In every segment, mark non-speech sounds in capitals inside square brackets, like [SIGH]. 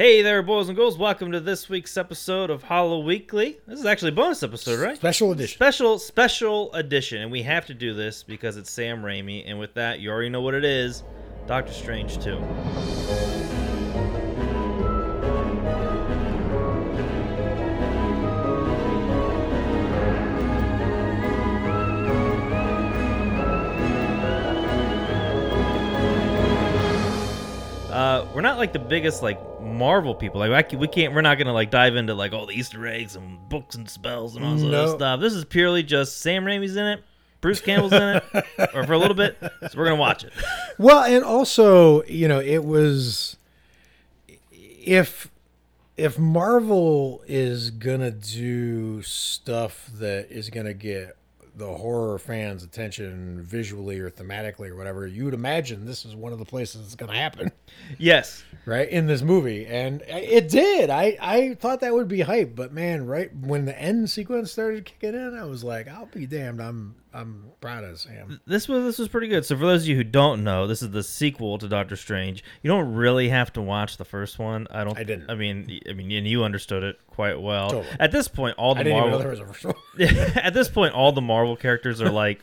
Hey there, boys and girls. Welcome to this week's episode of Hollow Weekly. This is actually a bonus episode, right? Special edition. Special, special edition. And we have to do this because it's Sam Raimi. And with that, you already know what it is Doctor Strange 2. Uh, we're not like the biggest like Marvel people. Like we can't. We're not gonna like dive into like all the Easter eggs and books and spells and all this other stuff. This is purely just Sam Raimi's in it, Bruce Campbell's in it, [LAUGHS] or for a little bit. So we're gonna watch it. Well, and also, you know, it was if if Marvel is gonna do stuff that is gonna get the horror fans' attention visually or thematically or whatever, you would imagine this is one of the places it's gonna happen, [LAUGHS] Yes, right? In this movie, and it did. I I thought that would be hype, but man, right when the end sequence started kicking in, I was like, I'll be damned. I'm I'm proud of Sam. this was this was pretty good. So for those of you who don't know, this is the sequel to Doctor Strange. You don't really have to watch the first one. I don't. I didn't. I mean, I mean, and you understood it quite well. Totally. At this point, all the I didn't even know Marvel there was a [LAUGHS] at this point, all the Marvel characters are [LAUGHS] like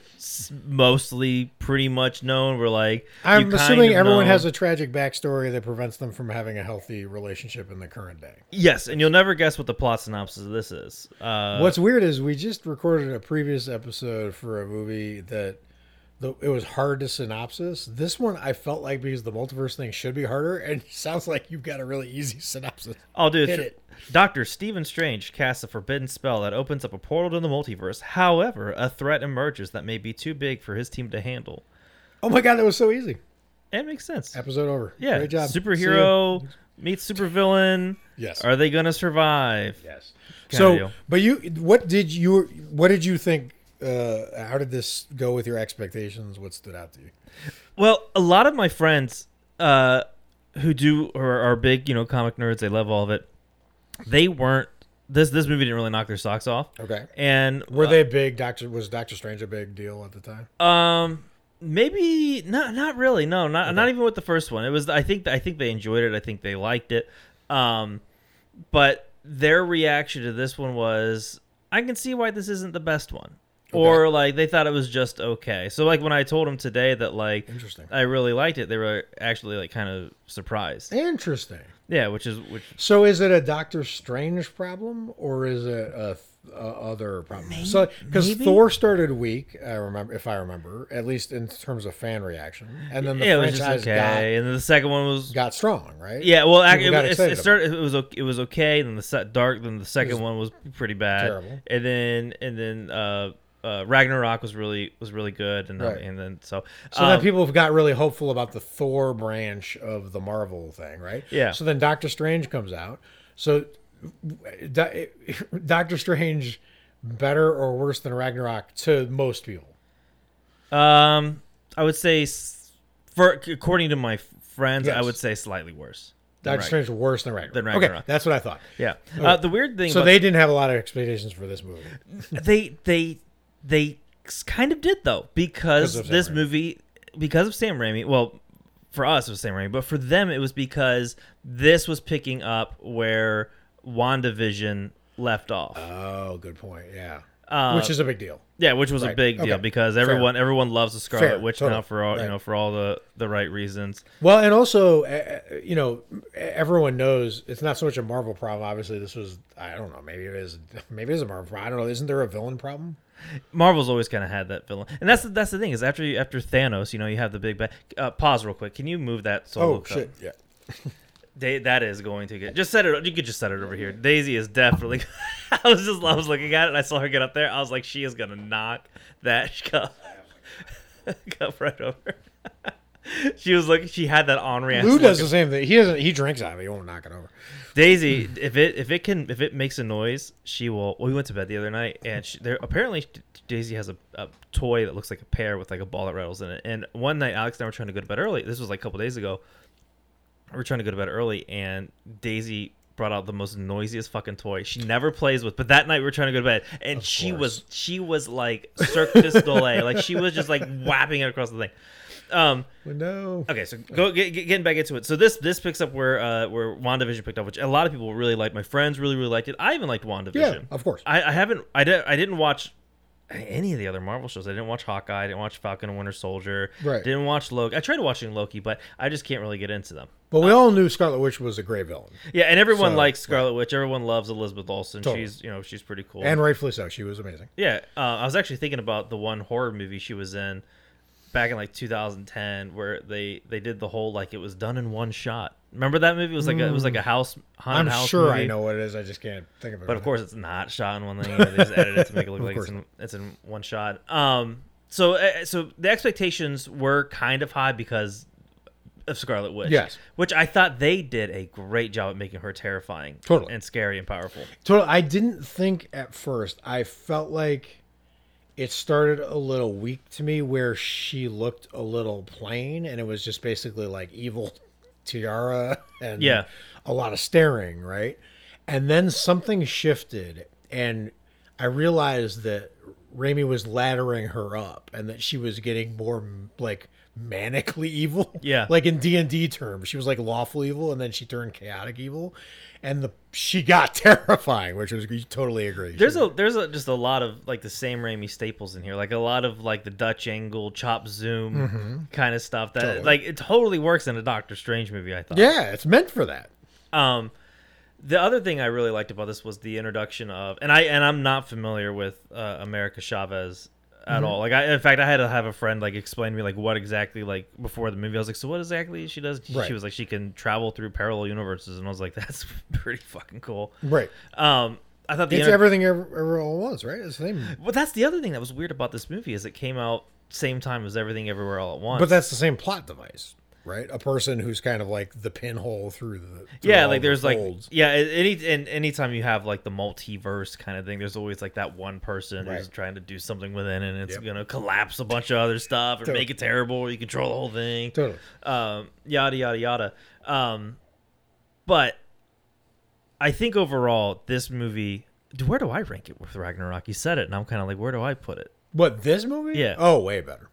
mostly pretty much known. We're like, I'm assuming everyone know- has a tragic backstory that prevents them from having a healthy relationship in the current day. yes, and you'll never guess what the plot synopsis of this is. Uh, What's weird is we just recorded a previous episode for a movie that the, it was hard to synopsis. This one I felt like because the multiverse thing should be harder, [LAUGHS] and it sounds like you've got a really easy synopsis. I'll do hit it. it. Doctor Stephen Strange casts a forbidden spell that opens up a portal to the multiverse. However, a threat emerges that may be too big for his team to handle. Oh my god, that was so easy. It makes sense. Episode over. Yeah, great job. Superhero you. meets supervillain. Yes. Are they gonna survive? Yes. Kinda So, but you, what did you, what did you think? Uh, how did this go with your expectations? What stood out to you? Well, a lot of my friends uh, who do or are big, you know, comic nerds, they love all of it. They weren't. This this movie didn't really knock their socks off. Okay. And Were they big? Doctor was Doctor Strange a big deal at the time? Um, maybe not. Not really. No, not not even with the first one. It was. I think. I think they enjoyed it. I think they liked it. Um, but their reaction to this one was, I can see why this isn't the best one. Or like they thought it was just okay. So like when I told them today that like Interesting. I really liked it, they were actually like kind of surprised. Interesting. Yeah, which is which So is it a Doctor Strange problem or is it a, a other problem? so because? Thor started weak, I remember if I remember, at least in terms of fan reaction, and then the yeah, it was just franchise okay. and then the second one was got got strong, right? Yeah, well, ac- People it, it, it started. It was it was okay. Then the set dark. Then the second was one was pretty bad. terrible. And then and then uh, uh, Ragnarok was really was really good. And Right. and then so So um, then people have got really hopeful about the Thor branch of the Marvel thing, right? Yeah. So then Doctor Strange comes out. So Do- [LAUGHS] Doctor Strange better or worse than Ragnarok to most people? um, I would say for according to my friends, I would say slightly worse. Doctor Rag- Strange worse than Ragnarok. Than Okay, Ragnarok. that's what I thought. Yeah. Uh, the weird thing. So about- they didn't have a lot of expectations for this movie. they they they kind of did though because of this Raimi. movie because of Sam Raimi. Well, for us it was Sam Raimi, but for them it was because this was picking up where WandaVision left off. Oh, good point. Yeah. Uh, Which is a big deal. yeah, which was a right. big deal Okay. because Fair. everyone everyone loves the Scarlet Fair. Witch now for all you know for all the the right reasons. Well, and also, uh, you know, everyone knows it's not so much a Marvel problem. Obviously, this was, I don't know, maybe it is, [LAUGHS] maybe it is a Marvel problem. I don't know. Isn't there a villain problem? Marvel's always kind of had that villain, and that's the, that's the thing is after you, after Thanos, you know, you have the big. Ba- uh, pause real quick. Can you move that? So Oh, shit. Yeah. [LAUGHS] Da- that is going to get just set it. You could just set it over here. Daisy is definitely. [LAUGHS] I was just I was looking at it. and I saw her get up there. I was like, she is gonna knock that [LAUGHS] cup, cup right over. [LAUGHS] she was like, she had that on Henri. Lou does the same thing. He doesn't, he drinks out of it. He won't knock it over. Daisy, if it if it can if it makes a noise, she will. We went to bed the other night, and she, there apparently Daisy has a, a toy that looks like a pear with like a ball that rattles in it. And one night, Alex and I were trying to go to bed early. This was like a couple days ago. We were trying to go to bed early, and Daisy brought out the most noisiest fucking toy she never plays with. But that night we were trying to go to bed, and Of she course. was she was like Cirque du Soleil, like she was just like [LAUGHS] whapping it across the thing. Um, Well, no. okay, so go get, get- getting back into it. So this this picks up where uh where WandaVision picked up, which a lot of people really liked. My friends really really liked it. I even liked WandaVision. Yeah, of course. I, I haven't I did I didn't watch any of the other Marvel shows. I didn't watch Hawkeye. I didn't watch Falcon and Winter Soldier. Right. Didn't watch Loki. I tried watching Loki, but I just can't really get into them. But we all knew Scarlet Witch was a great villain, Yeah, and everyone So, likes Scarlet Witch. Everyone loves Elizabeth Olsen. Totally. She's you know she's pretty cool. and rightfully so. She was amazing. yeah, uh, I was actually thinking about the one horror movie she was in back in like 2010, where they they did the whole like it was done in one shot. Remember that movie? It was like a, it was like a house haunted I'm house. sure movie. I know what it is. I just can't think of it. But right of course, it's not shot in one thing. They just edited it to make it look [LAUGHS] like it's in, it's in one shot. Um, so uh, so the expectations were kind of high because of Scarlet Witch. Yes. which I thought they did a great job at making her terrifying, Totally. and scary and powerful. Totally. I didn't think at first. I felt like it started a little weak to me, where she looked a little plain, and it was just basically like evil [LAUGHS] tiara and Yeah. a lot of staring, right? And then something shifted, and I realized that Raimi was laddering her up, and that she was getting more like manically evil. [LAUGHS] Yeah. like in D and D terms, she was like lawful evil, and then she turned chaotic evil, and the she got [LAUGHS] terrifying, which was you totally agree. There's She- a there's a, just a lot of like the same Raimi staples in here, like a lot of like the Dutch angle, chop zoom kind of stuff that Mm-hmm. Totally. like it totally works in a Doctor Strange movie. I thought. yeah, it's meant for that. Um, the other thing I really liked about this was the introduction of, and I and I'm not familiar with uh, America Chavez at all. Like, I in fact, I had to have a friend like explain to me like what exactly like before the movie. I was like, so what exactly she does? Right. She was like, she can travel through parallel universes, and I was like, [LAUGHS] that's pretty fucking cool. Right. Um, I thought the It's inter- everything ever, ever all was right? It's the same. well, that's the other thing that was weird about this movie is it came out same time as everything everywhere all at once. But that's the same plot device, right? A person who's kind of like the pinhole through the through yeah like the there's like folds. yeah any and anytime you have like the multiverse kind of thing there's always like that one person who's trying to do something within and it's Yep. gonna collapse a bunch of other stuff or Totally. make it terrible or you control the whole thing totally. um yada yada yada um but i think overall this movie where do i rank it with ragnarok you said it and i'm kind of like where do i put it What this movie? Yeah. Oh, way better.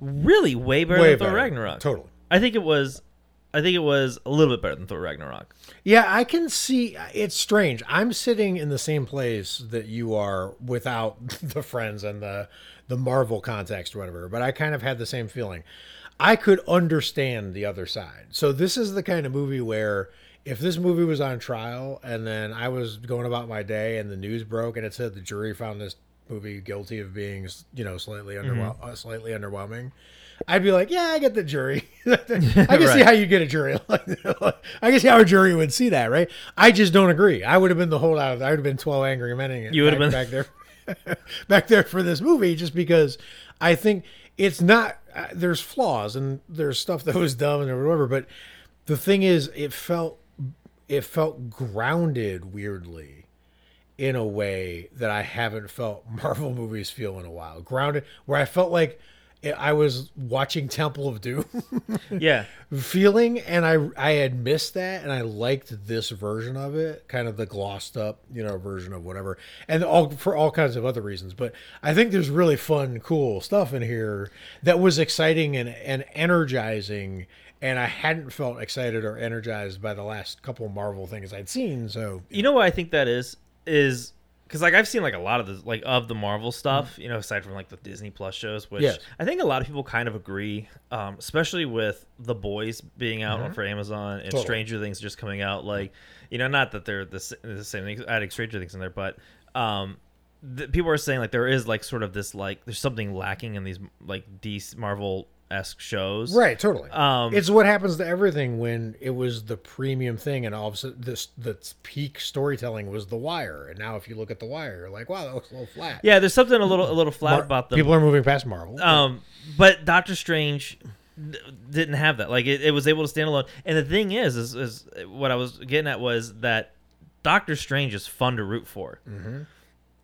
really way better way than better. ragnarok Totally. I think it was i think it was a little bit better than thor ragnarok Yeah, I can see. It's strange. I'm sitting in the same place that you are without [LAUGHS] the friends and the the Marvel context or whatever. But I kind of had the same feeling. I could understand the other side. So this is the kind of movie where if this movie was on trial and then I was going about my day and the news broke and it said the jury found this movie guilty of being, you know, slightly underwhel- uh, slightly underwhelming. I'd be like, yeah, I get the jury. [LAUGHS] I can see how you get a jury. [LAUGHS] I can see how a jury would see that, right? I just don't agree. I would have been the holdout. I would have been twelve angry men. You would have been back there, [LAUGHS] back there for this movie, just because I think it's not. Uh, there's flaws and there's stuff that was dumb and whatever, but the thing is, it felt it felt grounded weirdly in a way that I haven't felt Marvel movies feel in a while. Grounded, where I felt like I was watching Temple of Doom [LAUGHS] yeah feeling, and I I had missed that, and I liked this version of it, kind of the glossed up, you know, version of whatever, and all for all kinds of other reasons. But I think there's really fun, cool stuff in here that was exciting and and energizing. And I hadn't felt excited or energized by the last couple Marvel things I'd seen. So You know what I think that is is because like I've seen like a lot of the like of the Marvel stuff, you know, aside from like the Disney Plus shows, which Yes. I think a lot of people kind of agree, um, especially with the boys being out for Amazon and Totally. Stranger Things just coming out. Like, you know, not that they're the, the same thing, adding Stranger Things in there, but um, the, people are saying like there is like sort of this like there's something lacking in these like DC Marvel esque shows, Right, totally. Um, it's what happens to everything when it was the premium thing, and all of a sudden, this the peak storytelling was The Wire, and now if you look at The Wire, you're like, wow, that looks a little flat. Yeah, there's something a little a little flat Mar- about them. people are moving past Marvel. Um, but Doctor Strange didn't have that. Like it, it was able to stand alone. And the thing is, is, is what I was getting at was that Doctor Strange is fun to root for. Mm-hmm.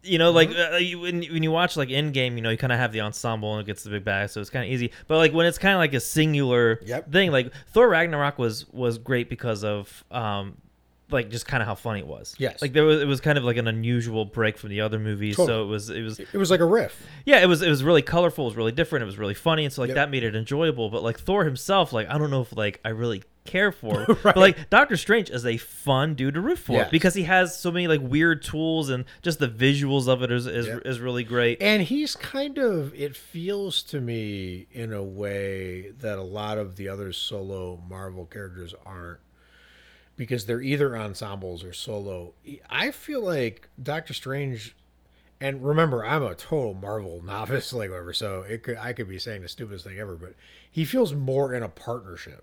You know, like uh, you, when, when you watch like Endgame, you know, you kind of have the ensemble and it gets the big bag, so it's kind of easy. But like when it's kind of like a singular Yep. thing, like Thor Ragnarok was was great because of um, like just kind of how funny it was. Yes. like there was it was kind of like an unusual break from the other movies. So Totally. it was it was It was like a riff. yeah, it was it was really colorful, it was really different, it was really funny, and so like Yep. that made it enjoyable. But like Thor himself, like I don't know if like I really care for, [LAUGHS] Right. but like Doctor Strange is a fun dude to root for Yes. because he has so many like weird tools and just the visuals of it is is, Yep. is really great. And he's kind of, it feels to me in a way that a lot of the other solo Marvel characters aren't because they're either ensembles or solo. I feel like Doctor Strange, and remember, I'm a total Marvel [LAUGHS] novice, like whatever, so it could, I could be saying the stupidest thing ever, but he feels more in a partnership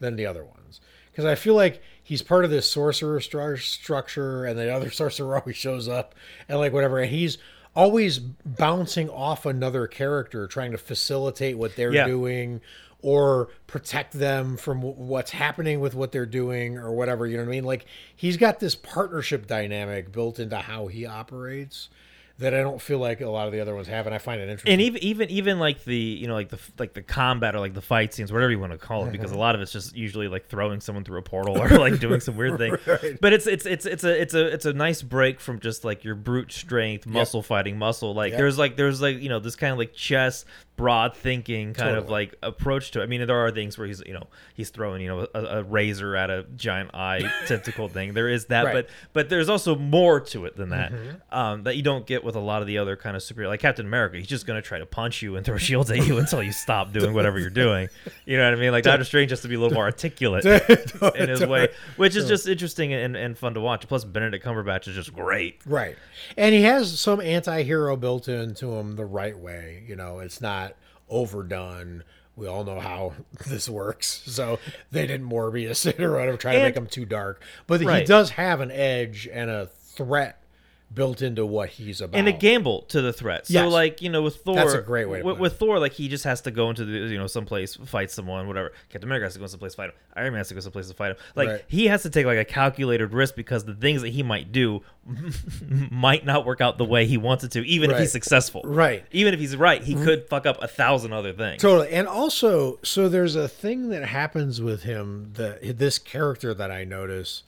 than the other ones. Because I feel like he's part of this sorcerer stru- structure, and the other [LAUGHS] sorcerer always shows up, and like whatever, and he's always bouncing off another character, trying to facilitate what they're Yeah. doing or protect them from w- what's happening with what they're doing or whatever. You know what I mean? Like he's got this partnership dynamic built into how he operates that I don't feel like a lot of the other ones have, and I find it interesting. and even even even like the you know like the like the combat or like the fight scenes whatever you want to call it because a lot of it's just usually like throwing someone through a portal or like [LAUGHS] doing some weird thing Right. but it's it's it's it's a it's a it's a nice break from just like your brute strength muscle fighting muscle like Yep. there's like there's like you know this kind of like chess broad thinking kind of like approach to it. I mean there are things where he's you know he's throwing you know a, a razor at a giant eye [LAUGHS] tentacle thing there is that Right. but but there's also more to it than that Mm-hmm. um, that you don't get with a lot of the other kind of superhero like Captain America. He's just gonna try to punch you and throw shields at you until you stop doing whatever you're doing. You know what I mean? Like Doctor Strange has to be a little more articulate [LAUGHS] in his way, which is just interesting and, and fun to watch. Plus Benedict Cumberbatch is just great. Right. And he has some anti hero built into him the right way. You know, it's not overdone. We all know how [LAUGHS] this works. So they didn't Morbius it or whatever, try to And- make him too dark. But he does have an edge and a threat built into what he's about. and a gamble to the threat. So Yes. like you know with Thor, That's a great way to with, with Thor, like he just has to go into the you know someplace fight someone, whatever. Captain America has to go someplace fight him. Iron Man has to go someplace to fight him. Like Right. he has to take like a calculated risk because the things that he might do [LAUGHS] might not work out the way he wants it to, even if he's successful. Right. Even if he's right, he mm-hmm. could fuck up a thousand other things. Totally. And also, so there's a thing that happens with him that this character that I notice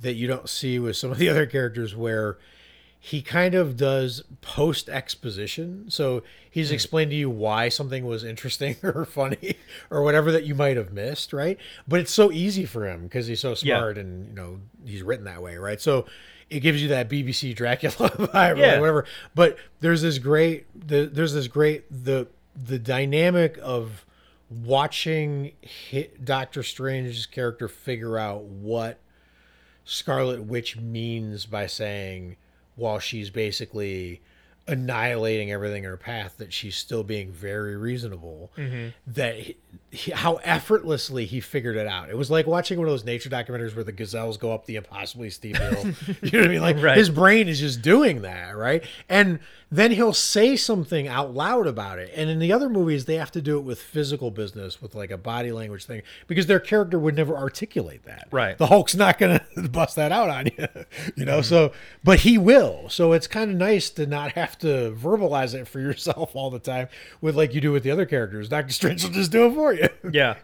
that you don't see with some of the other characters where he kind of does post exposition. So he's hmm. explained to you why something was interesting [LAUGHS] or funny or whatever that you might have missed, right? But it's so easy for him because he's so Yeah. smart and you know he's written that way, right? So it gives you that BBC Dracula [LAUGHS] vibe Yeah. or whatever. But there's this great the, there's this great the the dynamic of watching hit Doctor Strange's character figure out what Scarlet Witch means by saying while she's basically annihilating everything in her path that she's still being very reasonable mm-hmm. that he, he- how effortlessly he figured it out. It was like watching one of those nature documentaries where the gazelles go up the impossibly steep hill. [LAUGHS] You know what i mean? Like Right. his brain is just doing that right? And then he'll say something out loud about it. And in the other movies they have to do it with physical business with like a body language thing because their character would never articulate that. Right. the hulk's not gonna [LAUGHS] bust that out on you [LAUGHS] you know? Mm-hmm. So but he will. So it's kind of nice to not have to verbalize it for yourself all the time with like you do with the other characters dr strange will just do it for you [LAUGHS] yeah.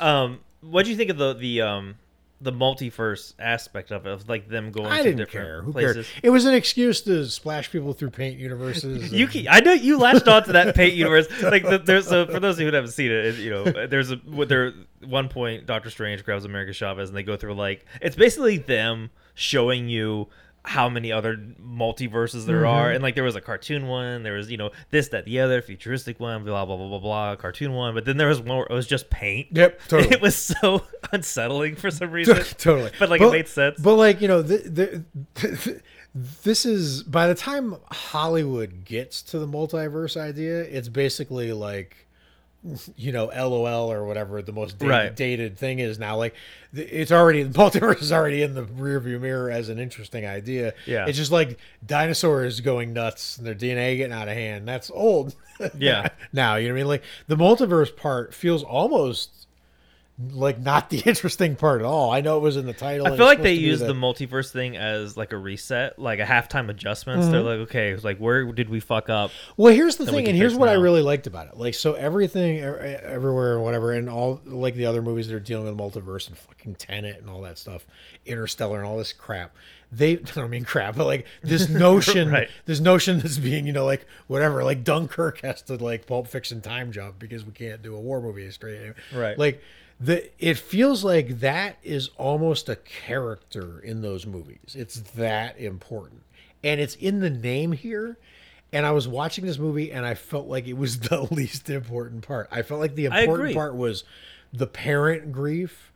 Um, what do you think of the the um the multiverse aspect of it, of like them going i to didn't different care who places? cared it was an excuse to splash people through paint universes [LAUGHS] You, ke- I know you latched on to that paint universe. Like the, there's a, for those of you who haven't seen it, you know, there's a with there one point Doctor Strange grabs America Chavez and they go through like it's basically them showing you how many other multiverses there are. Mm-hmm. and like there was a cartoon one there was you know this that the other futuristic one blah blah blah blah blah cartoon one. But then there was one where it was just paint. Yep, [LAUGHS] totally. it was so [LAUGHS] unsettling for some reason. [LAUGHS] Totally. But like it made sense. but like you know the, the, this is by the time hollywood gets to the multiverse idea it's basically like you know lol or whatever the most dated, Right. dated thing is now like it's already [LAUGHS] the multiverse is already in the rearview mirror as an interesting idea Yeah. it's just like dinosaurs going nuts and their dna getting out of hand that's old [LAUGHS] Yeah. now you know what i mean like the multiverse part feels almost like not the [LAUGHS] interesting part at all. I know it was in the title. I feel like they used the- multiverse thing as like a reset, like a halftime adjustments. They're Mm-hmm. like, okay, like where did we fuck up? Well, here's the thing, and here's what I really liked about it. Like, so everything, everywhere, and whatever, and all like the other movies that are dealing with multiverse and fucking Tenet and all that stuff, Interstellar and all this crap. They, [LAUGHS] I don't mean crap, but like this [LAUGHS] notion, Right. this notion that's being, you know, like whatever, like Dunkirk has to like Pulp Fiction time jump because we can't do a war movie straight. Right. Like the, it feels like that is almost a character in those movies. It's that important, and it's in the name here. And I was watching this movie and I felt like it was [LAUGHS] the least important part. I felt like the important part was the parent grief,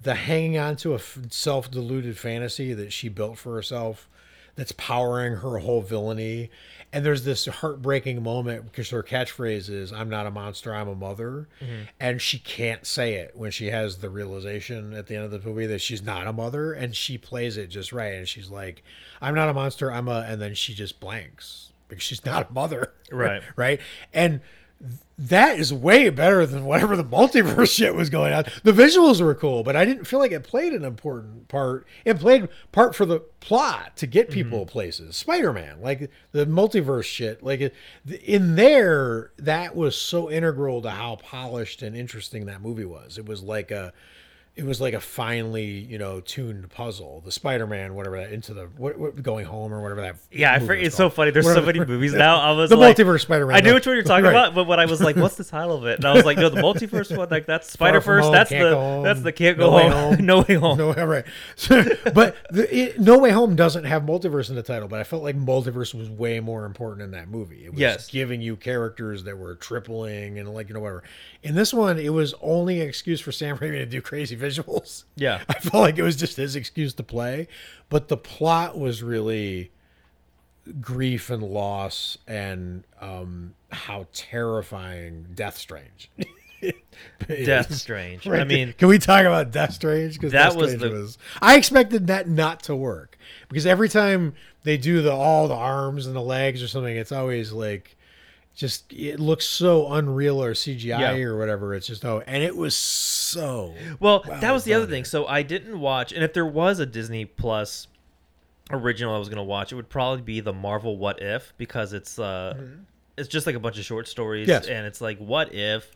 the hanging on to a f- self-deluded fantasy that she built for herself that's powering her whole villainy. And there's this heartbreaking moment because her catchphrase is "I'm not a monster, I'm a mother," mm-hmm. and she can't say it when she has the realization at the end of the movie that she's not a mother, and she plays it just right. And she's like, "I'm not a monster, I'm a," and then she just blanks because she's not a mother, Right. [LAUGHS] right? And that is way better than whatever the multiverse [LAUGHS] shit was going on. The visuals were cool, but I didn't feel like it played an important part. It played part for the plot to get mm-hmm. people places. Spider-Man, like the multiverse shit, like it, in there, that was so integral to how polished and interesting that movie was. It was like a it was like a finely, you know, tuned puzzle. The Spider-Man, whatever that into the what, what going home or whatever that. Yeah, I movie forget. was It's so funny. There's so Whatever- many movies now. I [LAUGHS] was the like, multiverse Spider-Man. I knew which one you were talking Right. about, but when I was like, "What's the title of it?" and I was like, "No, the [LAUGHS] multiverse one. Like that's Spider Far From Verse. Home, That's Can't the Go Home, that's the can't No go Way home. Home. [LAUGHS] no way home. No, right. but the, it, No Way Home doesn't have multiverse in the title, but I felt like multiverse was way more important in that movie. It was Yes. giving you characters that were tripling and like you know whatever. In this one, it was only an excuse for Sam Raimi to do crazy visuals. Yeah. [LAUGHS] I felt like it was just his excuse to play, but the plot was really grief and loss and um, how terrifying Death Strange. [LAUGHS] Death. Strange. Right. I mean, can we talk about Death Strange? Because That Death was Strange the- was. I expected that not to work because every time they do the all the arms and the legs or something, it's always like just it looks so unreal or CGI Yeah. or whatever. It's just oh, and it was so Well, Wow, that was the other thing. So I didn't watch, and if there was a Disney Plus original I was gonna watch, it would probably be the Marvel What If because it's uh, it's just like a bunch of short stories, Mm-hmm. Yes. and it's like what if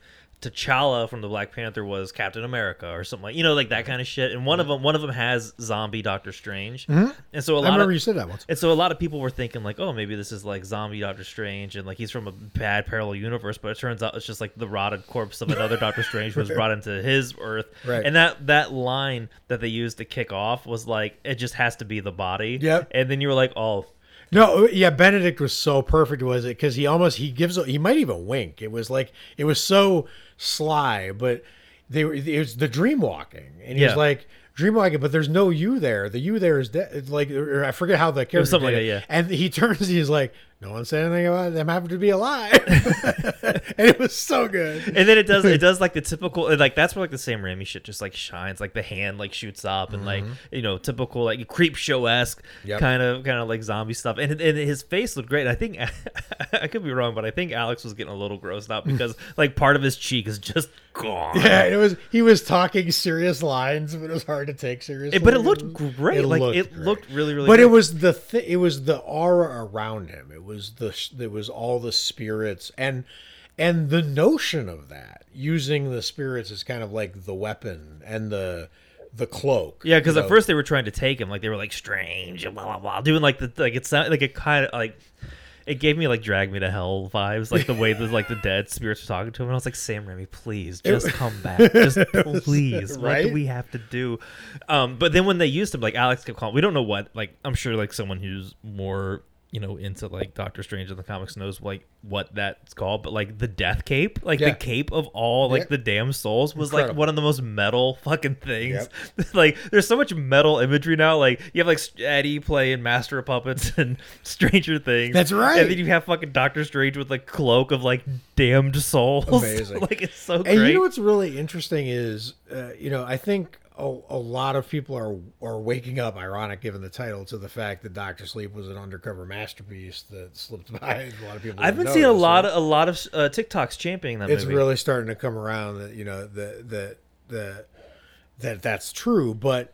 T'Challa from the Black Panther was Captain America or something like you know like that kind of shit. And one of them, one of them has zombie Doctor Strange, and so a Mm-hmm. I lot remember of you said that once. and so a lot of people were thinking like, oh, maybe this is like zombie Doctor Strange, and like he's from a bad parallel universe. But it turns out it's just like the rotted corpse of another Doctor Strange was brought into [LAUGHS] his Earth. Right. And that that line that they used to kick off was like, it just has to be the body. Yep. And then you were like, oh, No, uh, yeah, Benedict was so perfect, was it? Because he almost he gives a, he might even wink. It was like it was so sly, but they were it was the dream walking, and he's Yeah. like dream walking, but there's no you there. The you there is dead. Like or I forget how the character something did like it. that, yeah. And he [LAUGHS] turns, and he's like, no one said anything about them having to be alive, and [LAUGHS] it was so good. and then it does it does like the typical like that's where like the Sam Raimi shit just like shines like the hand like shoots up and like you know typical like creep show esque Mm-hmm. Yep. kind of kind of like zombie stuff and and his face looked great. I think [LAUGHS] I could be wrong, but I think Alex was getting a little grossed out because [LAUGHS] like part of his cheek is just gone. Yeah, it was. He was talking serious lines, but it was hard to take seriously. It- but it looked great. like it great. looked really really. but good. it was the th- it was the aura around him it was the it was all the spirits and and the notion of that using the spirits as kind of like the weapon and the the cloak Yeah, because at know. first they were trying to take him, like they were like strange and blah blah blah, doing like the like it sounded like it kind of like it gave me like drag me to hell vibes, like the way the like the [LAUGHS] dead spirits were talking to him. And I was like, Sam Raimi, please just come back, [LAUGHS] just please. What do we have to do? Um, but then when they used him, like Alex kept calling, we don't know what. Like I'm sure like someone who's more you know into like Doctor Strange in the comics knows like what that's called, but like the death cape, like Yeah. the cape of all like Yeah. the damn souls was like one of the most metal fucking things. [LAUGHS] like there's so much metal imagery now. Like you have like Eddie playing Master of Puppets [LAUGHS] and Stranger Things. That's right. And then you have fucking Doctor Strange with like cloak of like damned souls. [LAUGHS] Amazing. like it's so and great. you know what's really interesting is uh, you know i think a, a lot of people are are waking up ironic given the title to the fact that dr sleep was an undercover masterpiece that slipped [LAUGHS] by a lot of people I've been seeing a lot of a lot of uh, TikToks championing that it's movie. really starting to come around that you know that that that that that's true, but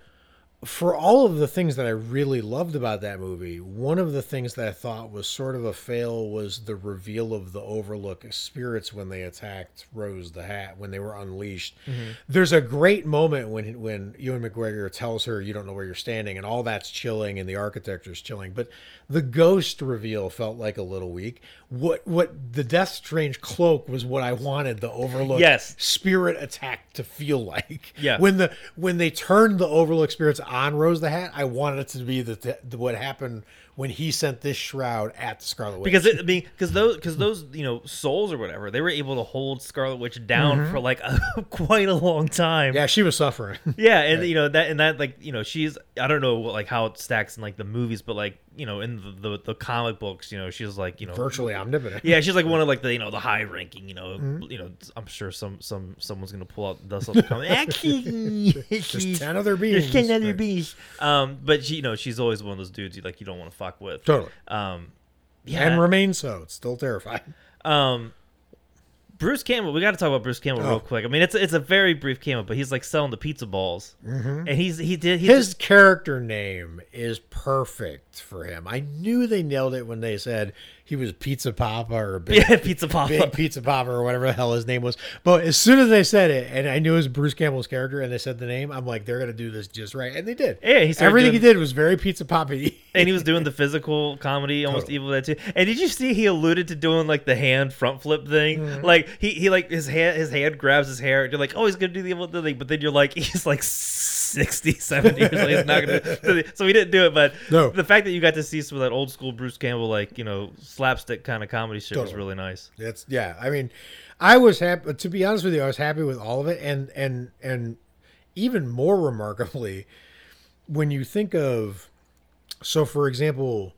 for all of the things that I really loved about that movie, one of the things that I thought was sort of a fail was the reveal of the Overlook spirits when they attacked Rose the Hat when they were unleashed. Mm-hmm. There's a great moment when when Ewan McGregor tells her you don't know where you're standing, and all that's chilling and the architecture's chilling, but the ghost reveal felt like a little weak. What what the Death Strange cloak was what I wanted the Overlook Yes. spirit attack to feel [LAUGHS] like. Yeah. When the when they turned the Overlook spirits on Rose the Hat, I wanted it to be the, the what happened when he sent this shroud at the Scarlet Witch. because it, I mean, because those, because those, you know, souls or whatever, they were able to hold Scarlet Witch down mm-hmm. for like a, [LAUGHS] quite a long time. yeah, she was suffering. Yeah, and you know that, and that, like, you know, she's, I don't know, like how it stacks in like the movies, but like, you know, in the the, the comic books, you know, she's like, you know, Virtually omnipotent. yeah, she's like one of like the you know the high ranking, you know, Mm-hmm. you know. I'm sure some some someone's gonna pull out dust off the. Actually, There's she's- ten other there's beings. ten other bees. Um, but she, you know, she's always one of those dudes you like you don't want to fuck with. Totally. Um, yeah. And remain so. It's still terrifying. um, Bruce Campbell. We got to talk about Bruce Campbell Oh. real quick. I mean, it's it's a very brief cameo, but he's like selling the pizza balls, mm-hmm. and he's he did he His character name is perfect for him. I knew they nailed it when they said he was Pizza Papa or [LAUGHS] Big, yeah, pizza pop. Big Pizza Papa or whatever the hell his name was. But as soon as they said it, and I knew it was Bruce Campbell's character, and they said the name, I'm like, they're gonna do this just right, and they did. Yeah, he everything doing- he did was very Pizza Papa. [LAUGHS] and he was doing the physical comedy, almost Totally. evil that too. And did you see he alluded to doing like the hand front flip thing? Mm-hmm. Like he, he like his hand his hand grabs his hair. And you're like, oh, he's gonna do the evil thing, but then you're like, [LAUGHS] he's like 60, 70 years. He's not gonna. So we didn't do it. But No. the fact that you got to see some of that old school Bruce Campbell like you know slapstick kind of comedy shit was really nice. It's yeah. I mean, I was happy. To be honest with you, I was happy with all of it, and and and even more remarkably, when you think of, so for example,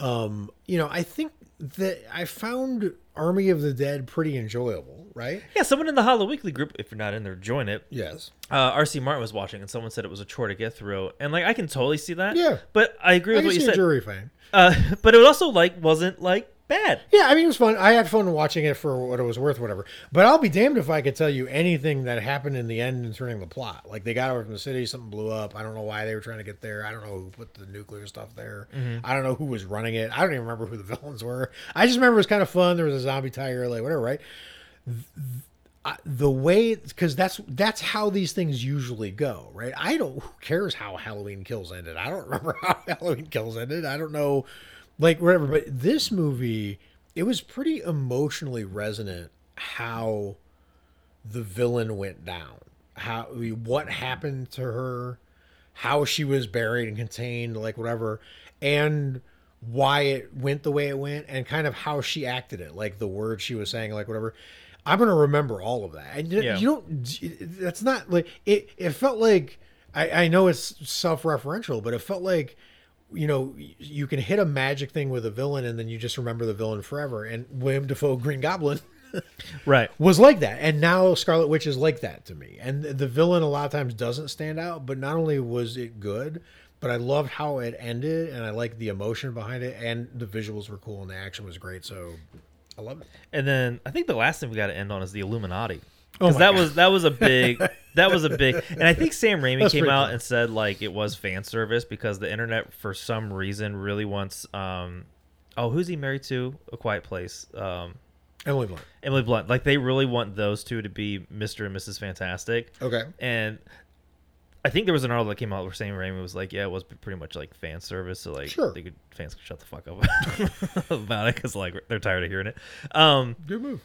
um, you know, I think that I found Army of the Dead pretty enjoyable, right? Yeah, someone in the Hollow Weekly group, if you're not in there, join it. Yes. Uh, RC Martin was watching, and someone said it was a chore to get through, and like I can totally see that. Yeah. but I agree I with what you said. jury fan. Uh, [LAUGHS] but it also like wasn't like bad. Yeah, I mean it was fun. I had fun watching it for what it was worth, whatever. But I'll be damned if I could tell you anything that happened in the end concerning the plot. Like they got away from the city, something blew up. I don't know why they were trying to get there. I don't know who put the nuclear stuff there. Mm-hmm. I don't know who was running it. I don't even remember who the [LAUGHS] villains were. I just remember it was kind of fun. There was a zombie tiger, like whatever, right? The way because that's that's how these things usually go right i don't who cares how halloween kills ended i don't [LAUGHS] remember how halloween kills ended i don't know like whatever but this movie it was pretty emotionally resonant how the villain went down. How what happened to her how she was buried and contained like whatever and why it went the way it went and kind of how she acted it like the words she was saying like whatever. I'm gonna remember all of that. And you- Yeah. you don't that's not like it it felt like i i know it's self-referential but it felt like you know you can hit a magic thing with a villain and then you just remember the villain forever. And william dafoe green goblin [LAUGHS] Right. was like that. And now scarlet witch is like that to me. And the villain a lot of times doesn't stand out but not only was it good but i loved how it ended and i liked the emotion behind it and the visuals were cool and the action was great. So i love it. And then I think the last thing we got to end on is the Illuminati. Oh Because my that God. was that was a big [LAUGHS] that was a big and I think Sam Raimi That's came out cool. and said like it was fan service because the internet for some reason really wants um oh who's he married to A Quiet Place um emily blunt Emily Blunt like they really want those two to be Mr. and Mrs. Fantastic okay and I think there was an article that came out where Sam Raimi was like, yeah, it was pretty much like fan service, so like Sure. they could fans could shut the fuck up [LAUGHS] about it because like they're tired of hearing it. Um, good move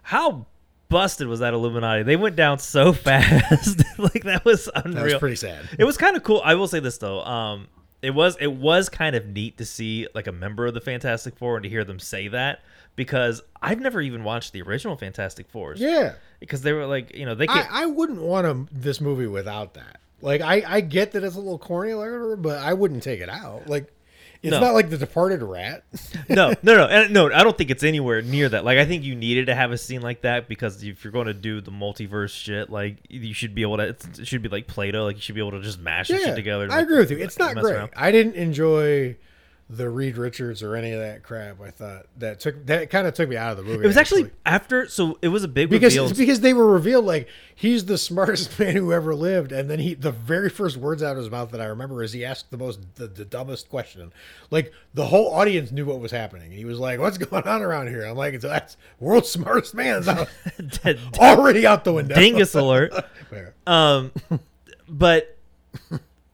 how busted was that Illuminati? They went down so [LAUGHS] fast, [LAUGHS] like that was unreal. that was pretty sad It was kind of cool. I will say this though. Um, it was it was kind of neat to see like a member of the Fantastic Four and to hear them say that because I've never even watched the original Fantastic Fours. yeah because they were like you know they could. I, I wouldn't want a, this movie without that. Like I, I get that it's a little corny, or whatever, but I wouldn't take it out. Like it's No. not like the Departed rat. no, [LAUGHS] no, no, and no. I don't think it's anywhere near that. Like, I think you needed to have a scene like that because if you're going to do the multiverse shit, like you should be able to. It's, it should be like Play-Doh. Like you should be able to just mash the shit together. I like, agree with you. It's not great. around. I didn't enjoy the Reed Richards or any of that crap. I thought that took that kind of took me out of the movie. It was actually after, so it was a big because reveal. because they were revealed like he's the smartest [LAUGHS] man who ever lived, and then he the very first words out of his mouth that I remember is he asked the most the, the dumbest question. Like the whole audience knew what was happening. He was like, "What's going on around here?" I'm like, "That's world's smartest man [LAUGHS] out, [LAUGHS] already out the window." Dingus alert. Um, but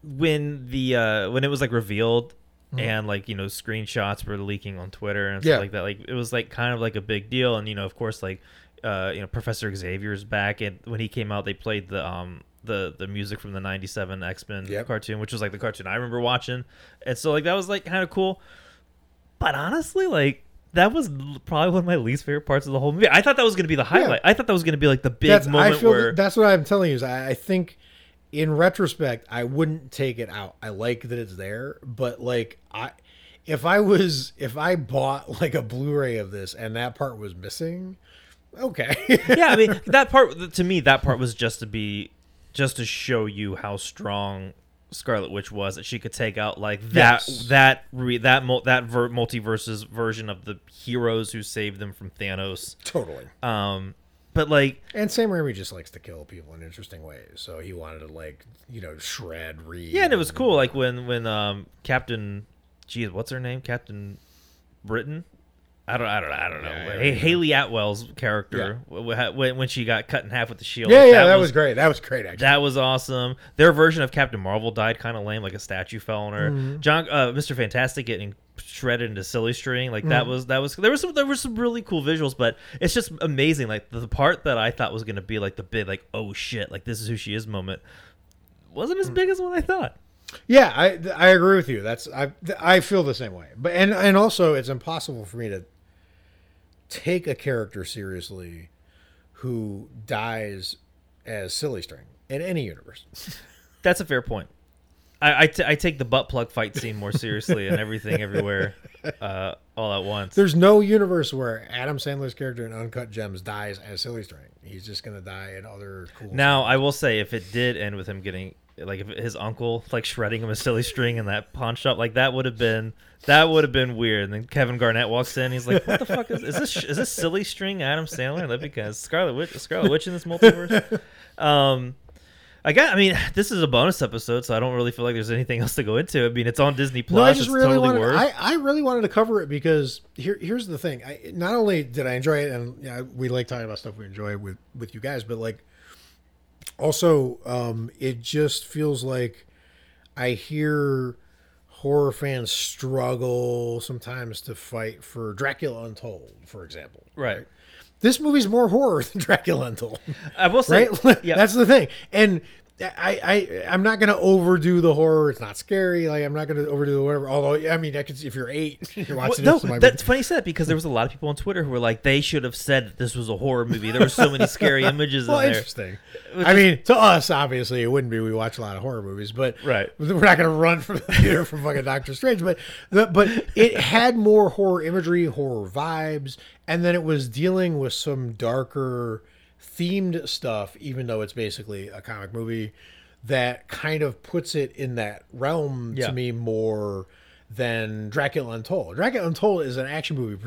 when the uh when it was like revealed and like you know screenshots were leaking on Twitter and stuff Yeah. like that, like it was like kind of like a big deal. And you know, of course, like uh you know Professor Xavier's back, and when he came out, they played the um the the music from the '97 X Men Yep. cartoon, which was like the cartoon I remember watching, and so like that was like kind of cool. But honestly, like. That was probably one of my least favorite parts of the whole movie. I thought that was going to be the highlight. I thought that was going to be like the big that's moment I feel where that's what I'm telling you is I, I think in retrospect I wouldn't take it out. I like that it's there, but like I if I was if I bought like a Blu-ray of this and that part was missing, okay. yeah, I mean [LAUGHS] that part to me that part was just to be just to show you how strong Scarlet Witch was that she could take out like that Yes. that re, that mul- that ver- multiverses version of the heroes who saved them from Thanos. totally. Um, but like And Sam Raimi just likes to kill people in interesting ways, so he wanted to like you know shred Reed. yeah, and it was cool. Like when when um Captain, geez, what's her name? Captain Britain. I don't, I don't, I don't know. Yeah, I Hey, know. Hayley Atwell's character wh- when when she got cut in half with the shield. Yeah, like, yeah, that, was, great. That was great. Actually, That was awesome. Their version of Captain Marvel died kind of lame, like a statue fell on her. Mm-hmm. John, uh, Mr. Fantastic getting shredded into silly string, like that was that was there was some there were some really cool visuals, but it's just amazing. Like the, the part that I thought was gonna be like the big like oh shit like this is who she is moment wasn't Mm. as big as what I thought. Yeah, I I agree with you. That's I I feel the same way. But and and also it's impossible for me to take a character seriously who dies as silly string in any universe. [LAUGHS] That's a fair point. I I, t- I take the butt plug fight scene more seriously and everything everywhere, uh, all at once. There's no universe where Adam Sandler's character in Uncut Gems dies as silly string. He's just gonna die in other cool. Now, I will say, if it did end with him getting like if his uncle like shredding him a silly string in that pawn shop, like that would have been that would have been weird. And then Kevin Garnett walks in, he's like, "What the fuck is, is this? Is this silly string Adam Sandler? That because Scarlet Witch, Scarlet Witch in this multiverse." [LAUGHS] Um, I got. I mean, [SIGHS] this is a bonus episode, so I don't really feel like there's anything [LAUGHS] else to go into. I mean, it's on Disney Plus. No, I just it's really totally wanted. worth. I, I really wanted to cover it because here here's the thing. I not only did I enjoy it, and yeah, we like talking about stuff we enjoy with with you guys, but like also um, it just feels like I hear horror fans struggle sometimes to fight for Dracula Untold, for example. right. This movie's more horror than [LAUGHS] Dracula Untold I will say. right? [LAUGHS] Yeah. that's the thing. And I, I, I'm not gonna overdo the horror. It's not scary. Like I'm not gonna overdo the whatever. Although I mean, I could if you're eight, [LAUGHS] you're Well, watching no, this. it that's funny you said because there was a lot of people on Twitter who were like, they should have said that this was a horror movie. There were so many scary [LAUGHS] images well, in there. interesting. I mean, to us, obviously, it wouldn't be. We watch a lot of horror movies, but Right. [LAUGHS] we're not gonna run from the theater from fucking Doctor Strange. But the, but it had more horror imagery, horror vibes, and then it was dealing with some darker themed stuff, even though it's basically a comic movie that kind of puts it in that realm Yeah. to me more than Dracula Untold. Dracula Untold is an action movie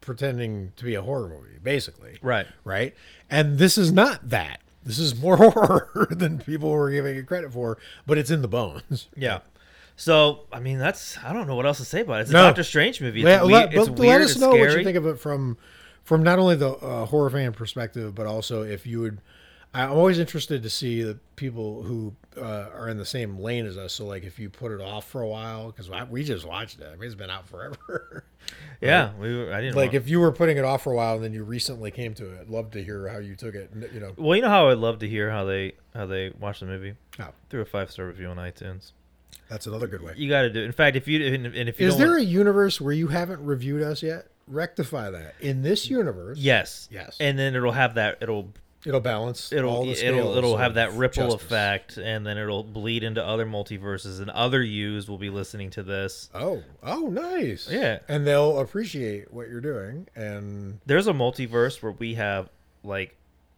pretending to be a horror movie, basically. Right. Right. And this is not that. This is more [LAUGHS] horror than people were giving it credit for, but it's in the bones. Yeah. So I mean, that's I don't know what else to say about it. It's a No. Doctor Strange movie. It's, Let, we- let- it's but weird. let us know scary. what you think of it from from not only the uh, horror fan perspective, but also if you would. I'm always interested to see the people who uh, are in the same lane as us. So, like, if you put it off for a while, because we just watched it. I mean, it's been out forever. [LAUGHS] Yeah, we were, I didn't like, if you were putting it off for a while and then you recently came to it, I'd love to hear how you took it. You know, well, you know how I'd love to hear how they how they watch the movie. Oh. Through a five star review on iTunes. that's another good way. You got to do. it. In fact, if you and if you Is there want- a universe where you haven't reviewed us yet? Rectify that. In this universe, yes, Yes. and then it'll have that it'll it'll balance. it'll all the it'll it'll have that ripple justice. effect, and then it'll bleed into other multiverses, and other yous will be listening to this. Oh, oh, nice. Yeah. and they'll appreciate what you're doing. And There's a multiverse where we have like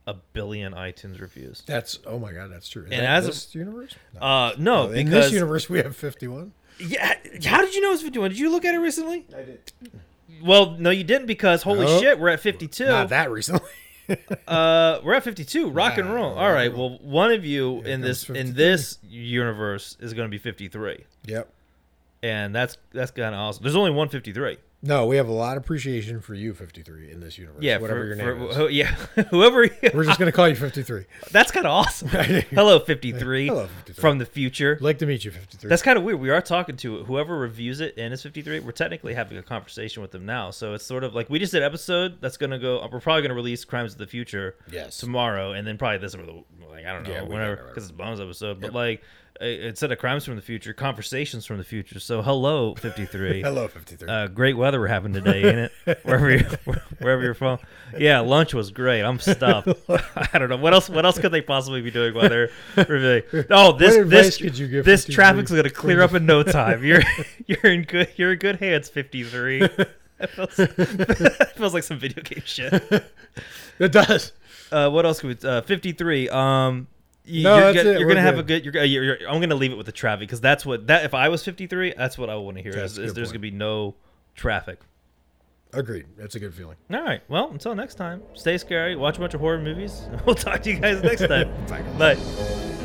a billion iTunes reviews. that's oh my god, that's true. Is And that as a- this universe? No. Uh, no, No, in because this universe we have 51. Yeah. How did you know it was 51? Did you look at it recently? I did. Well, no, you didn't because holy Nope. shit, we're at 52. Not that recently. [LAUGHS] Uh, we're at 52. Rock and roll. All right. Well, one of you in comes this in this universe is going to be 53, yep. and that's that's kind of awesome. There's only one 53. No, we have a lot of appreciation for you, 53, in this universe. Yeah, whatever for, your for- name is. who- yeah, [LAUGHS] whoever. We're just gonna call you 53. [LAUGHS] that's kind of awesome. [LAUGHS] Hello, 53, Hello, 53. from the future. Like to meet you, 53. That's kind of weird. We are talking to whoever reviews it and is 53. We're technically having a conversation with them now. So it's sort of like we just did an episode that's going to go, we're probably going to release Crimes of the Future Yes. tomorrow. And then probably this over the, like, I don't know, Yeah, whenever, because it's a bonus episode. But like, instead of Crimes from the Future, Conversations from the Future. So hello, 53. [LAUGHS] Hello, 53. Uh, great weather we're having today, ain't it? [LAUGHS] Wherever you, wherever you're from. Yeah, lunch was great. I'm stuffed. [LAUGHS] I don't know what else. What else could they possibly be doing while they're reviewing? Oh, this this could you give this 53 traffic's gonna clear up in no time. You're you're in good you're in good hands. Fifty three. It feels, it feels like some video game shit. it does. Uh, what else could we? Uh, Fifty three. Um. You, No, you're, that's it. you're We're gonna have a good. You're, uh, you're, you're, I'm gonna leave it with the traffic because that's what that. If I was 53, that's what I want to hear. That's Is, a is good there's point. gonna be no traffic. Agreed. That's a good feeling. All right. Well, until next time, stay scary, watch a bunch of horror movies. [LAUGHS] We'll talk to you guys next time. [LAUGHS] Bye.